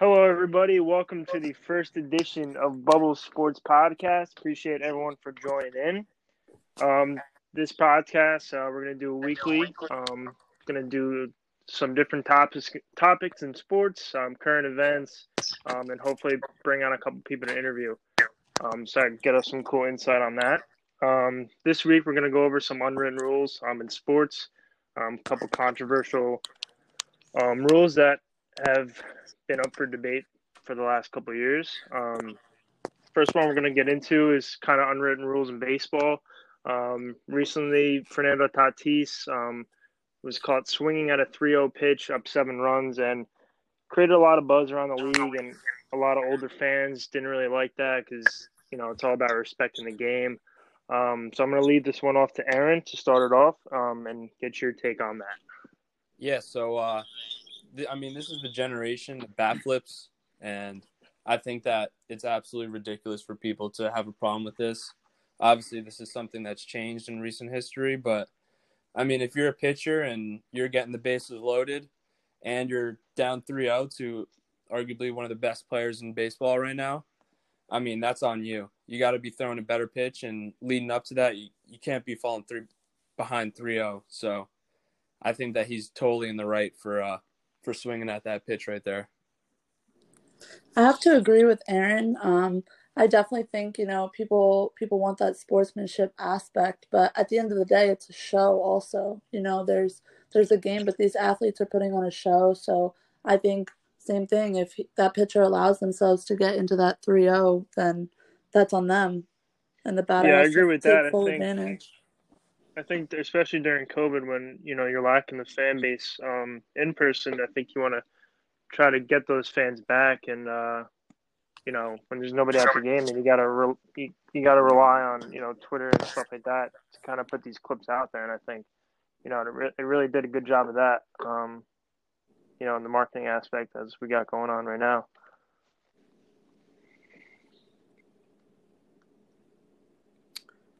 Hello, everybody. Welcome to the first edition of Bubble Sports Podcast. Appreciate everyone for joining in. Um, this podcast, uh, we're going to do weekly. Um, going to do some different topics, topics in sports, um, current events, um, and hopefully bring on a couple people to interview. Um, so I get us some cool insight on that. Um, this week, we're going to go over some unwritten rules um, in sports, um, a couple controversial um, rules that have been up for debate for the last couple years. Um, first one we're going to get into is kind of unwritten rules in baseball. Um, recently, Fernando Tatis um, was caught swinging at a 3-0 pitch up seven runs and created a lot of buzz around the league and a lot of older fans didn't really like that because you know it's all about respecting the game. Um, so I'm going to leave this one off to Aaron to start it off um, and get your take on that. Yeah, so uh, I mean, this is the generation of bat flips, and I think that it's absolutely ridiculous for people to have a problem with this. Obviously, this is something that's changed in recent history, but I mean, if you're a pitcher and you're getting the bases loaded and you're down 3 0 to arguably one of the best players in baseball right now, I mean, that's on you. You got to be throwing a better pitch, and leading up to that, you, you can't be falling three behind 3 0. So I think that he's totally in the right for uh, for swinging at that pitch right there. I have to agree with Aaron. Um, I definitely think you know people people want that sportsmanship aspect, but at the end of the day, it's a show. Also, you know, there's there's a game, but these athletes are putting on a show. So I think same thing. If that pitcher allows themselves to get into that 3-0, then that's on them, and the batter. Yeah, I agree with that. Full I think, advantage. I think especially during COVID, when you know you're lacking the fan base um, in person, I think you want to try to get those fans back. And uh, you know, when there's nobody at the game, and you gotta re- you, you gotta rely on you know Twitter and stuff like that to kind of put these clips out there. And I think you know it, re- it really did a good job of that. Um, you know, in the marketing aspect as we got going on right now.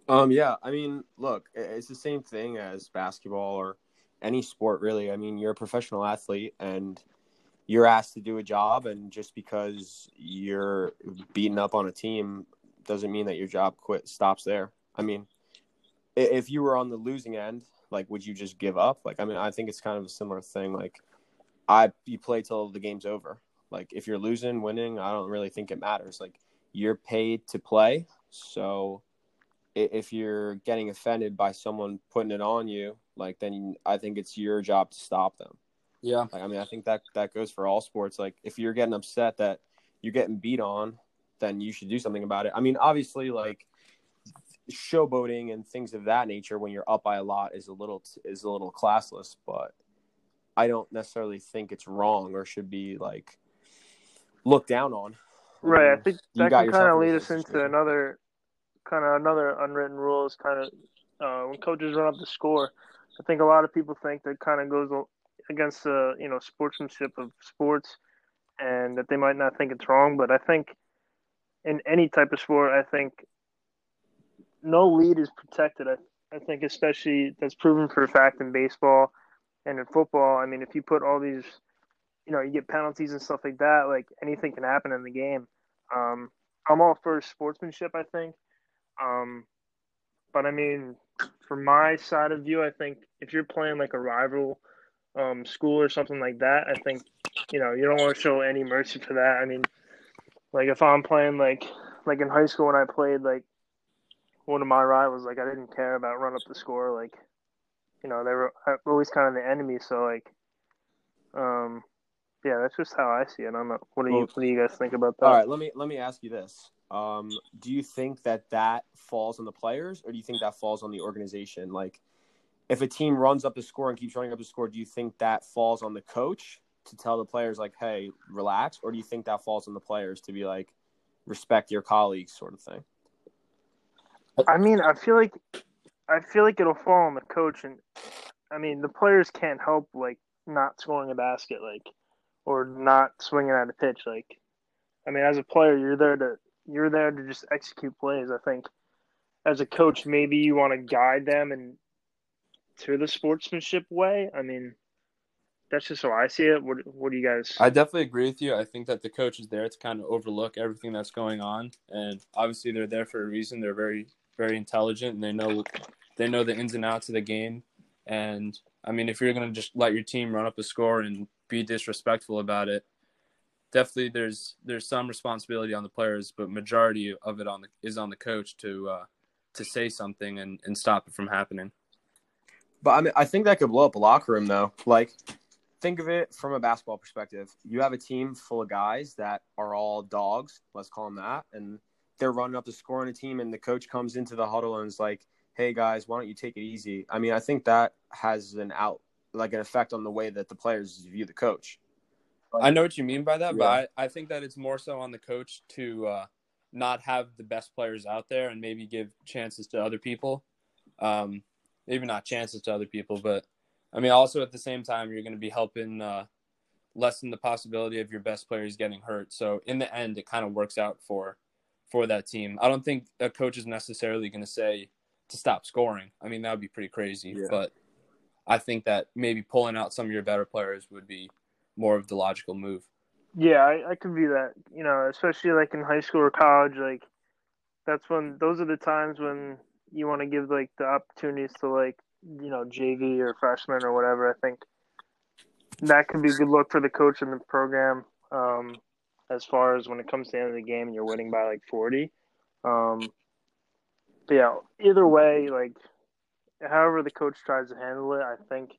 Um, yeah, I mean, look, it's the same thing as basketball or any sport, really. I mean, you're a professional athlete and you're asked to do a job, and just because you're beaten up on a team doesn't mean that your job quit stops there. I mean, if you were on the losing end, like, would you just give up? Like, I mean, I think it's kind of a similar thing. Like, I you play till the game's over. Like, if you're losing, winning, I don't really think it matters. Like, you're paid to play, so if you're getting offended by someone putting it on you, like then I think it's your job to stop them. Yeah. Like, I mean, I think that that goes for all sports. Like if you're getting upset that you're getting beat on, then you should do something about it. I mean, obviously, like showboating and things of that nature when you're up by a lot is a little is a little classless, but I don't necessarily think it's wrong or should be like looked down on. Right. I think You that got can kind of lead us into another kind of another unwritten rule is kind of uh, when coaches run up the score. I think a lot of people think that kind of goes against the you know sportsmanship of sports, and that they might not think it's wrong. But I think in any type of sport, I think no lead is protected. I, I think especially that's proven for a fact in baseball and in football. I mean, if you put all these, you know, you get penalties and stuff like that. Like anything can happen in the game. Um, I'm all for sportsmanship. I think. Um, but I mean, from my side of view, I think if you're playing like a rival um, school or something like that, I think you know you don't want to show any mercy for that. I mean, like if I'm playing like like in high school when I played like one of my rivals, like I didn't care about run up the score. Like you know they were always kind of the enemy. So like, um, yeah, that's just how I see it. I don't know. What do you Well- What do you guys think about that? All right, let me let me ask you this: um, Do you think that that falls on the players, or do you think that falls on the organization? Like, if a team runs up the score and keeps running up the score, do you think that falls on the coach to tell the players like, "Hey, relax," or do you think that falls on the players to be like, "Respect your colleagues," sort of thing? I mean, I feel like I feel like it'll fall on the coach, and I mean the players can't help like not scoring a basket, like or not swinging at a pitch. Like, I mean, as a player, you're there to you're there to just execute plays. I think as a coach, maybe you want to guide them and to the sportsmanship way. I mean, that's just how I see it. What What do you guys? I definitely agree with you. I think that the coach is there to kind of overlook everything that's going on, and obviously they're there for a reason. They're very very intelligent, and they know they know the ins and outs of the game. And I mean, if you're gonna just let your team run up a score and be disrespectful about it, definitely there's there's some responsibility on the players, but majority of it on the is on the coach to uh, to say something and, and stop it from happening. But I mean, I think that could blow up a locker room though. Like, think of it from a basketball perspective. You have a team full of guys that are all dogs, let's call them that, and they're running up the score on a team, and the coach comes into the huddle and is like, "Hey guys, why don't you take it easy?" I mean, I think that has an out like an effect on the way that the players view the coach. I know what you mean by that, yeah. but I, I think that it's more so on the coach to uh, not have the best players out there and maybe give chances to other people. Um, maybe not chances to other people, but I mean, also at the same time, you're going to be helping uh, lessen the possibility of your best players getting hurt. So in the end, it kind of works out for for that team. I don't think a coach is necessarily going to say to stop scoring. I mean, that would be pretty crazy, yeah. but I think that maybe pulling out some of your better players would be more of the logical move. Yeah, I, I could view that. You know, especially like in high school or college, like that's when those are the times when you want to give like the opportunities to like you know JV or freshman or whatever. I think that could be a good look for the coach and the program. Um, as far as when it comes to the end of the game and you're winning by like 40. Um, but yeah, either way, like however the coach tries to handle it, I think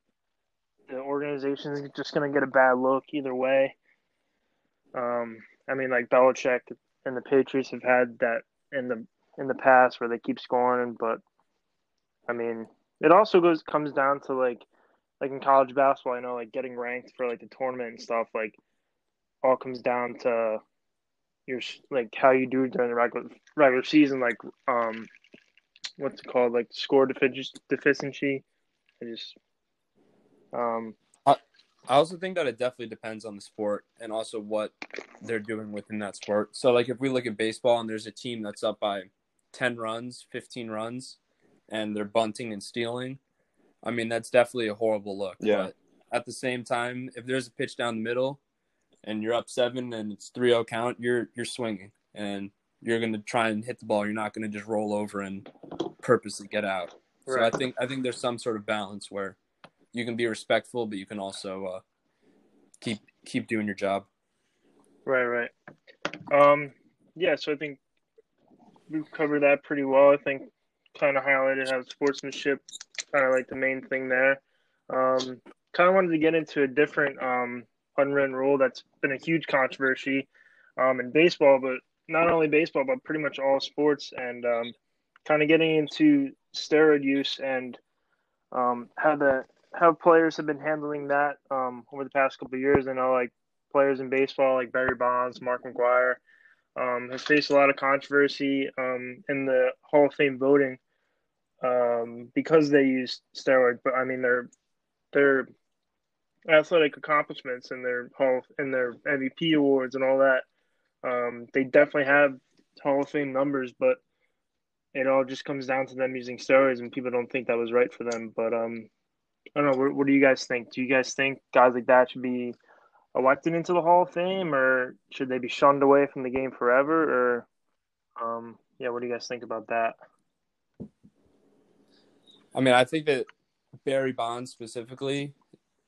the organization is just going to get a bad look either way. Um, I mean, like Belichick and the Patriots have had that in the in the past where they keep scoring, but I mean, it also goes comes down to like like in college basketball. I know like getting ranked for like the tournament and stuff. Like all comes down to your like how you do during the regular regular season. Like um, what's it called? Like score deficiency. I just um. I, I also think that it definitely depends on the sport and also what they're doing within that sport. So, like, if we look at baseball and there's a team that's up by 10 runs, 15 runs, and they're bunting and stealing, I mean, that's definitely a horrible look. Yeah. But at the same time, if there's a pitch down the middle and you're up seven and it's 3 0 count, you're, you're swinging and you're going to try and hit the ball. You're not going to just roll over and purposely get out. Right. So I think I think there's some sort of balance where you can be respectful, but you can also uh, keep keep doing your job. Right, right. Um, yeah, so I think we've covered that pretty well. I think kind of highlighted how sportsmanship kind of like the main thing there. Um, kind of wanted to get into a different um, unwritten rule that's been a huge controversy um, in baseball, but not only baseball, but pretty much all sports, and um, kind of getting into steroid use and um, how the how players have been handling that um, over the past couple of years. I know like players in baseball like Barry Bonds, Mark McGwire, um, has faced a lot of controversy um, in the Hall of Fame voting um, because they use steroids. But I mean, their their athletic accomplishments and their Hall and their MVP awards and all that, um, they definitely have Hall of Fame numbers. But it all just comes down to them using steroids, and people don't think that was right for them. But um, I don't know. What, what do you guys think? Do you guys think guys like that should be elected into the Hall of Fame, or should they be shunned away from the game forever? Or, um, yeah, what do you guys think about that? I mean, I think that Barry Bonds specifically,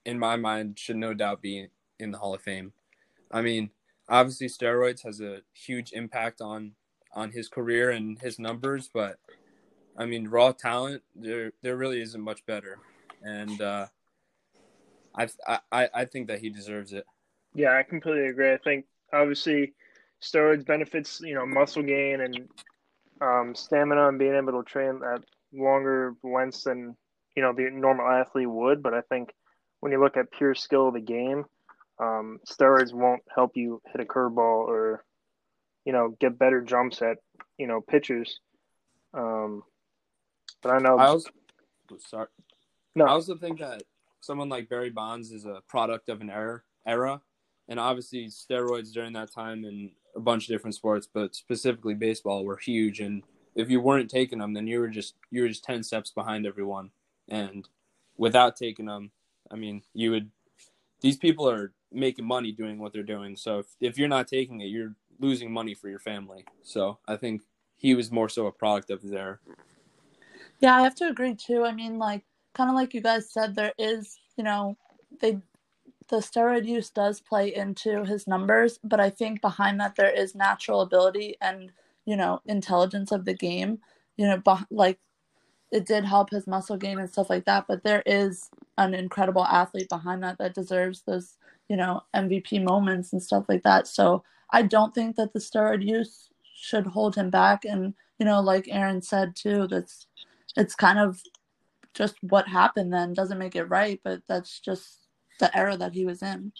in my mind, should no doubt be in the Hall of Fame. I mean, obviously, steroids has a huge impact on on his career and his numbers, but I mean, raw talent there there really isn't much better, and uh, I I I think that he deserves it. Yeah, I completely agree. I think obviously steroids benefits you know muscle gain and um, stamina and being able to train at longer lengths than you know the normal athlete would. But I think when you look at pure skill of the game, um, steroids won't help you hit a curveball or you know get better jumps at you know pitchers. Um, but I know. I also, sorry. No, I also think that someone like Barry Bonds is a product of an era, era, and obviously steroids during that time in a bunch of different sports, but specifically baseball, were huge. And if you weren't taking them, then you were just you were just ten steps behind everyone. And without taking them, I mean, you would these people are making money doing what they're doing. So if, if you're not taking it, you're losing money for your family. So I think he was more so a product of there. Yeah, I have to agree too. I mean, like kind of like you guys said, there is, you know, they the steroid use does play into his numbers, but I think behind that there is natural ability and you know intelligence of the game. You know, like it did help his muscle gain and stuff like that, but there is an incredible athlete behind that that deserves those you know MVP moments and stuff like that. So I don't think that the steroid use should hold him back. And you know, like Aaron said too, that's it's kind of just what happened then doesn't make it right, but that's just the era that he was in.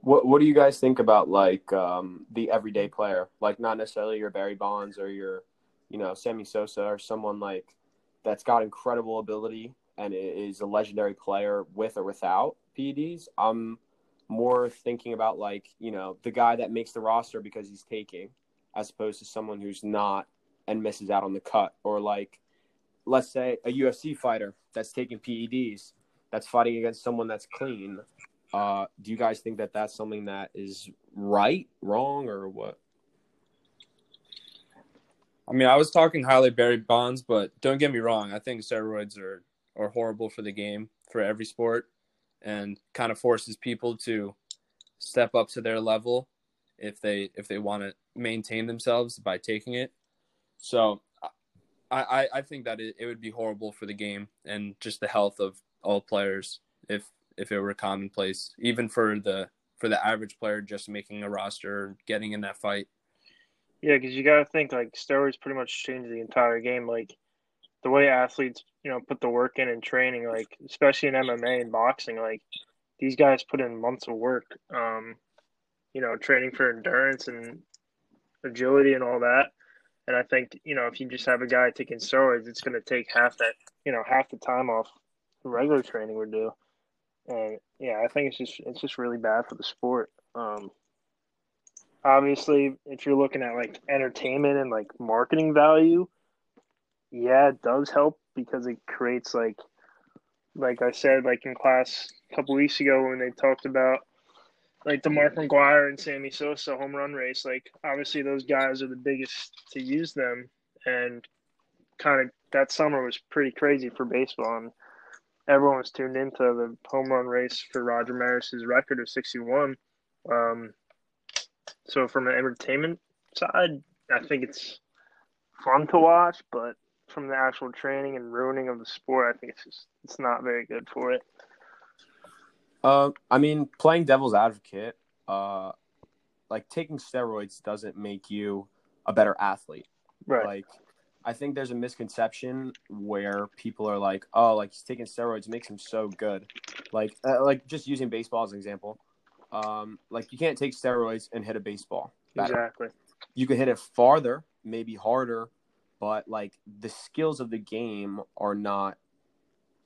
What What do you guys think about like um, the everyday player, like not necessarily your Barry Bonds or your, you know, Sammy Sosa or someone like that's got incredible ability and is a legendary player with or without PEDs? I'm more thinking about like you know the guy that makes the roster because he's taking, as opposed to someone who's not and misses out on the cut, or like let's say a UFC fighter that's taking PEDs that's fighting against someone that's clean. Uh, do you guys think that that's something that is right, wrong, or what? I mean, I was talking highly Barry Bonds, but don't get me wrong. I think steroids are are horrible for the game for every sport, and kind of forces people to step up to their level if they if they want to maintain themselves by taking it. So I, I think that it, it would be horrible for the game and just the health of all players if if it were commonplace, even for the for the average player just making a roster, getting in that fight. Yeah, because you got to think like steroids pretty much change the entire game. Like the way athletes, you know, put the work in and training, like especially in MMA and boxing, like these guys put in months of work. Um, you know, training for endurance and agility and all that. And I think, you know, if you just have a guy taking steroids, it's going to take half that, you know, half the time off regular training would do. And yeah, I think it's just it's just really bad for the sport. Um, obviously, if you're looking at like entertainment and like marketing value, yeah, it does help because it creates like, like I said, like in class a couple weeks ago when they talked about like the Mark McGwire and Sammy Sosa home run race. Like obviously those guys are the biggest to use them, and kind of that summer was pretty crazy for baseball, and everyone was tuned into the home run race for Roger Maris's record of sixty one. Um, so from an entertainment side, I think it's fun to watch, but from the actual training and ruining of the sport, I think it's just it's not very good for it. Uh, I mean, playing devil's advocate, uh, like taking steroids doesn't make you a better athlete. Right. Like, I think there's a misconception where people are like, "Oh, like he's taking steroids makes him so good." Like, uh, like just using baseball as an example. Um, like you can't take steroids and hit a baseball. Better. Exactly. You can hit it farther, maybe harder, but like the skills of the game are not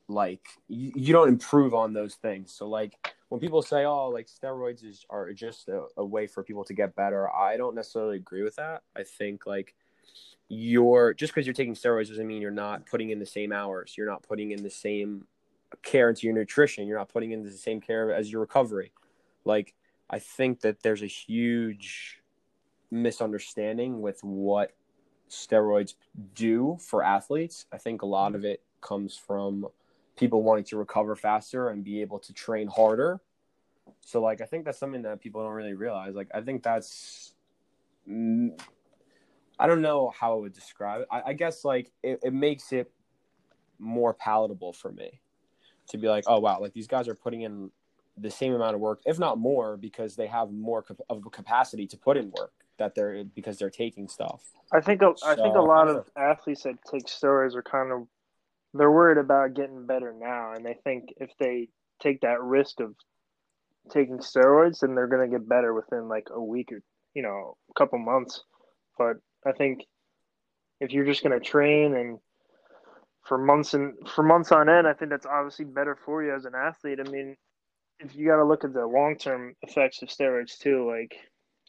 like you, you don't improve on those things. So like when people say, "Oh, like steroids is are just a, a way for people to get better," I don't necessarily agree with that. I think like you're just because you're taking steroids doesn't mean you're not putting in the same hours. You're not putting in the same care into your nutrition. You're not putting in the same care as your recovery. Like I think that there's a huge misunderstanding with what steroids do for athletes. I think a lot of it comes from people wanting to recover faster and be able to train harder. So like I think that's something that people don't really realize. Like I think that's mm, I don't know how I would describe it. I, I guess like it, it makes it more palatable for me to be like, oh wow, like these guys are putting in the same amount of work, if not more, because they have more of a capacity to put in work that they're because they're taking stuff. I think a, so, I think a lot of athletes that take steroids are kind of they're worried about getting better now, and they think if they take that risk of taking steroids, then they're going to get better within like a week or you know a couple months. But I think if you're just going to train and for months and for months on end, I think that's obviously better for you as an athlete. I mean, if you got to look at the long term effects of steroids too, like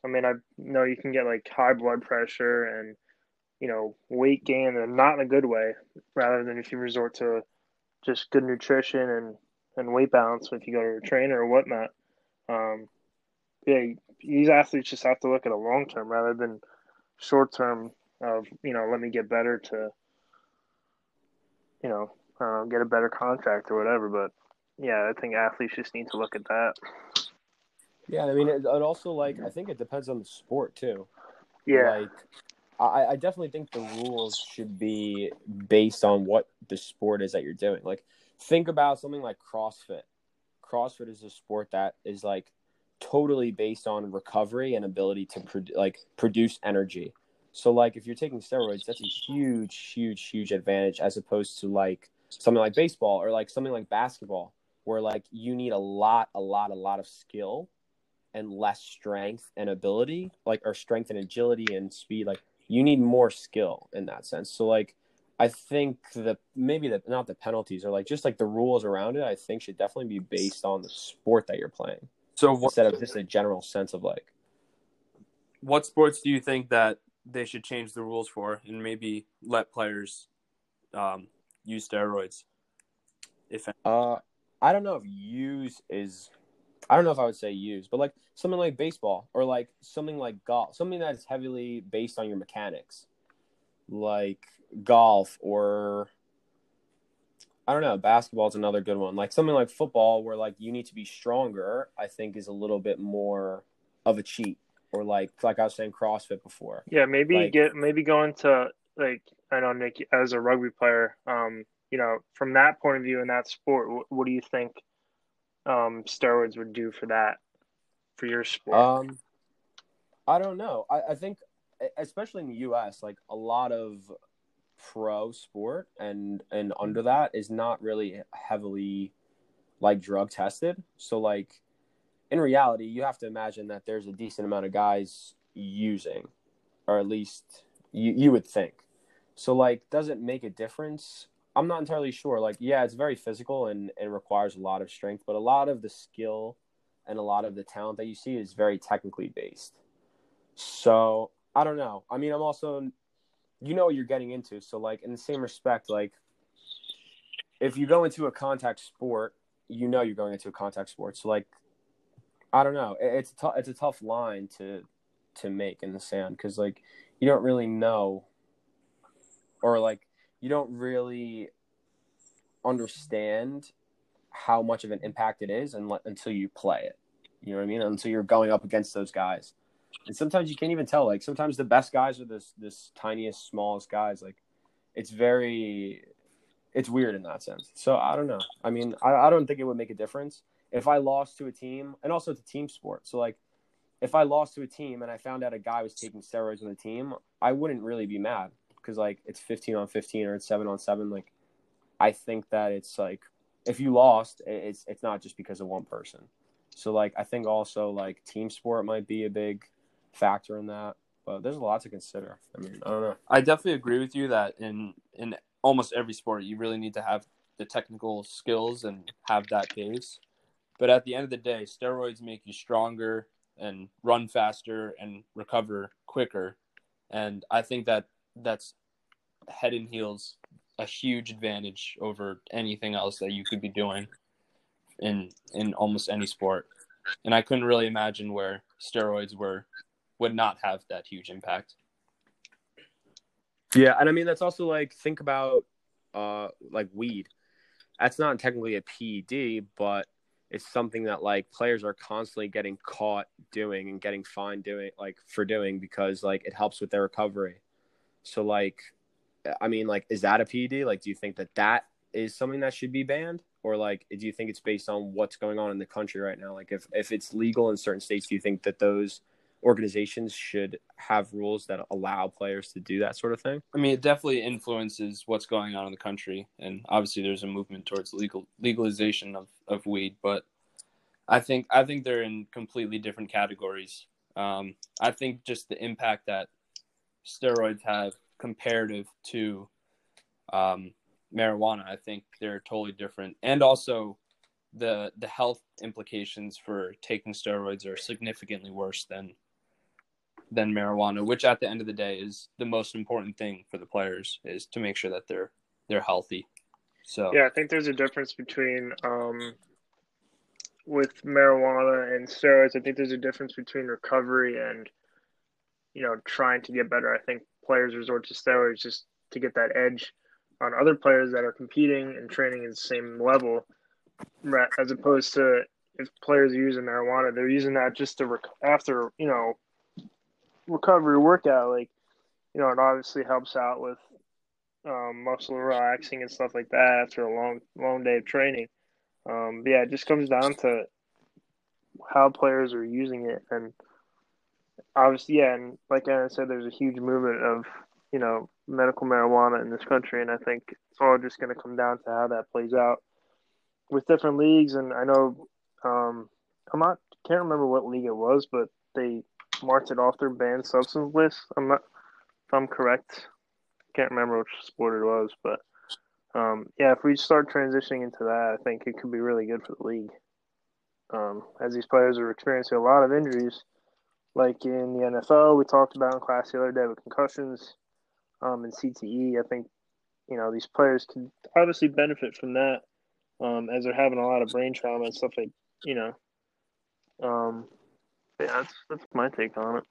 I mean, I know you can get like high blood pressure and you know, weight gain and not in a good way, rather than if you resort to just good nutrition and and weight balance if you go to a trainer or whatnot. Um, yeah, these athletes just have to look at a long term rather than short term of you know let me get better to you know uh, get a better contract or whatever. But yeah, I think athletes just need to look at that. Yeah, I mean, it, it also like I think it depends on the sport too. Yeah, Like, I, I definitely think the rules should be based on what the sport is that you're doing. Like, think about something like CrossFit. CrossFit is a sport that is like totally based on recovery and ability to pro- like produce energy. So, like, if you're taking steroids, that's a huge, huge, huge advantage as opposed to like something like baseball or like something like basketball, where like you need a lot, a lot, a lot of skill and less strength and ability, like or strength and agility and speed. Like you need more skill in that sense. So like I think the maybe the not the penalties or like just like the rules around it, I think should definitely be based on the sport that you're playing So what instead of just a general sense of like what sports do you think that they should change the rules for and maybe let players um, use steroids? If uh I don't know if use is I don't know if I would say use, but like something like baseball or like something like golf, something that is heavily based on your mechanics, like golf or I don't know, basketball is another good one. Like something like football where like you need to be stronger, I think is a little bit more of a cheat. Or like like I was saying CrossFit before. yeah. Maybe Like- get maybe going to like I know Nick as a rugby player. Um, you know, from that point of view in that sport, what, what do you think um, steroids would do for that for your sport? Um, I don't know. I, I think, especially in the U.S., like a lot of pro sport and and under that is not really heavily like drug tested. So like in reality, you have to imagine that there's a decent amount of guys using, or at least you you would think. So like, does it make a difference? I'm not entirely sure. Like, yeah, it's very physical and it requires a lot of strength, but a lot of the skill and a lot of the talent that you see is very technically based. So I don't know. I mean, I'm also, you know, what you're getting into. So like in the same respect, like if you go into a contact sport, you know you're going into a contact sport. So like, I don't know. It- It's a tou- it's a tough line to to make in the sand because like you don't really know, or like you don't really understand how much of an impact it is and until you play it. You know what I mean? Until you're going up against those guys. And sometimes you can't even tell. Like sometimes the best guys are this this tiniest, smallest guys. Like it's very it's weird in that sense. So I don't know. I mean, I, I don't think it would make a difference if I lost to a team, and also it's a team sport. So like, if I lost to a team and I found out a guy was taking steroids on the team, I wouldn't really be mad because like it's 15 on 15 or it's seven on seven. Like, I think that it's like if you lost, it's it's not just because of one person. So like, I think also like team sport might be a big factor in that. But there's a lot to consider. I mean, I don't know. I definitely agree with you that in in almost every sport you really need to have the technical skills and have that base. But at the end of the day, steroids make you stronger and run faster and recover quicker. And I think that that's head and heels a huge advantage over anything else that you could be doing in in almost any sport. And I couldn't really imagine where steroids were would not have that huge impact. Yeah, and I mean that's also like think about uh like weed. That's not technically a PED, but it's something that like players are constantly getting caught doing and getting fined doing like for doing because like it helps with their recovery. So like I mean like is that a PED? Like do you think that that is something that should be banned or like do you think it's based on what's going on in the country right now? Like if if it's legal in certain states, do you think that those organizations should have rules that allow players to do that sort of thing? I mean, it definitely influences what's going on in the country, and obviously, there's a movement towards legal legalization of, of weed. But I think I think they're in completely different categories. Um, I think just the impact that steroids have comparative to um, marijuana, I think they're totally different, and also the the health implications for taking steroids are significantly worse than than marijuana, which at the end of the day is the most important thing for the players is to make sure that they're they're healthy. So Yeah, I think there's a difference between um, with marijuana and steroids, I think there's a difference between recovery and you know trying to get better. I think players resort to steroids just to get that edge on other players that are competing and training at the same level, as opposed to if players are using marijuana, they're using that just to rec- after you know recovery workout. Like you know, it obviously helps out with um, muscle relaxing and stuff like that after a long long day of training. Um, yeah, it just comes down to how players are using it, and obviously, yeah, and like Aaron said, there's a huge movement of you know medical marijuana in this country, and I think it's all just going to come down to how that plays out with different leagues. And I know um, I'm not can't remember what league it was, but they marked it off their banned substance list. I'm not if I'm correct. Can't remember which sport it was, but um, yeah, if we start transitioning into that, I think it could be really good for the league. Um, as these players are experiencing a lot of injuries, like in the NFL, we talked about in class the other day with concussions um, and CTE. I think you know these players can obviously benefit from that um, as they're having a lot of brain trauma and stuff like you know. Um, yeah, that's that's my take on it.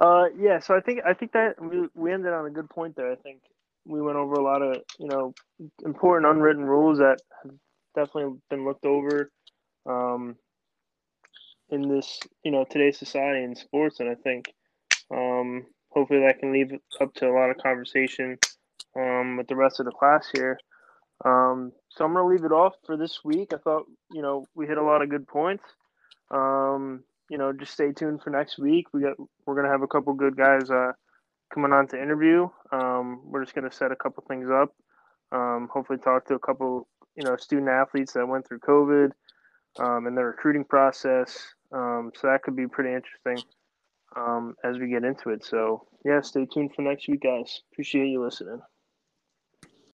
Uh, yeah, so I think I think that we we ended on a good point there. I think we went over a lot of you know important unwritten rules that have definitely been looked over um, in this you know today's society in sports, and I think um, hopefully that can leave up to a lot of conversation um, with the rest of the class here. Um, so I'm gonna leave it off for this week. I thought you know we hit a lot of good points. Um, you know, just stay tuned for next week. We got we're gonna have a couple good guys uh, coming on to interview. Um, we're just gonna set a couple things up. Um, hopefully, talk to a couple you know student athletes that went through COVID um, and their recruiting process. Um, so that could be pretty interesting um, as we get into it. So yeah, stay tuned for next week, guys. Appreciate you listening.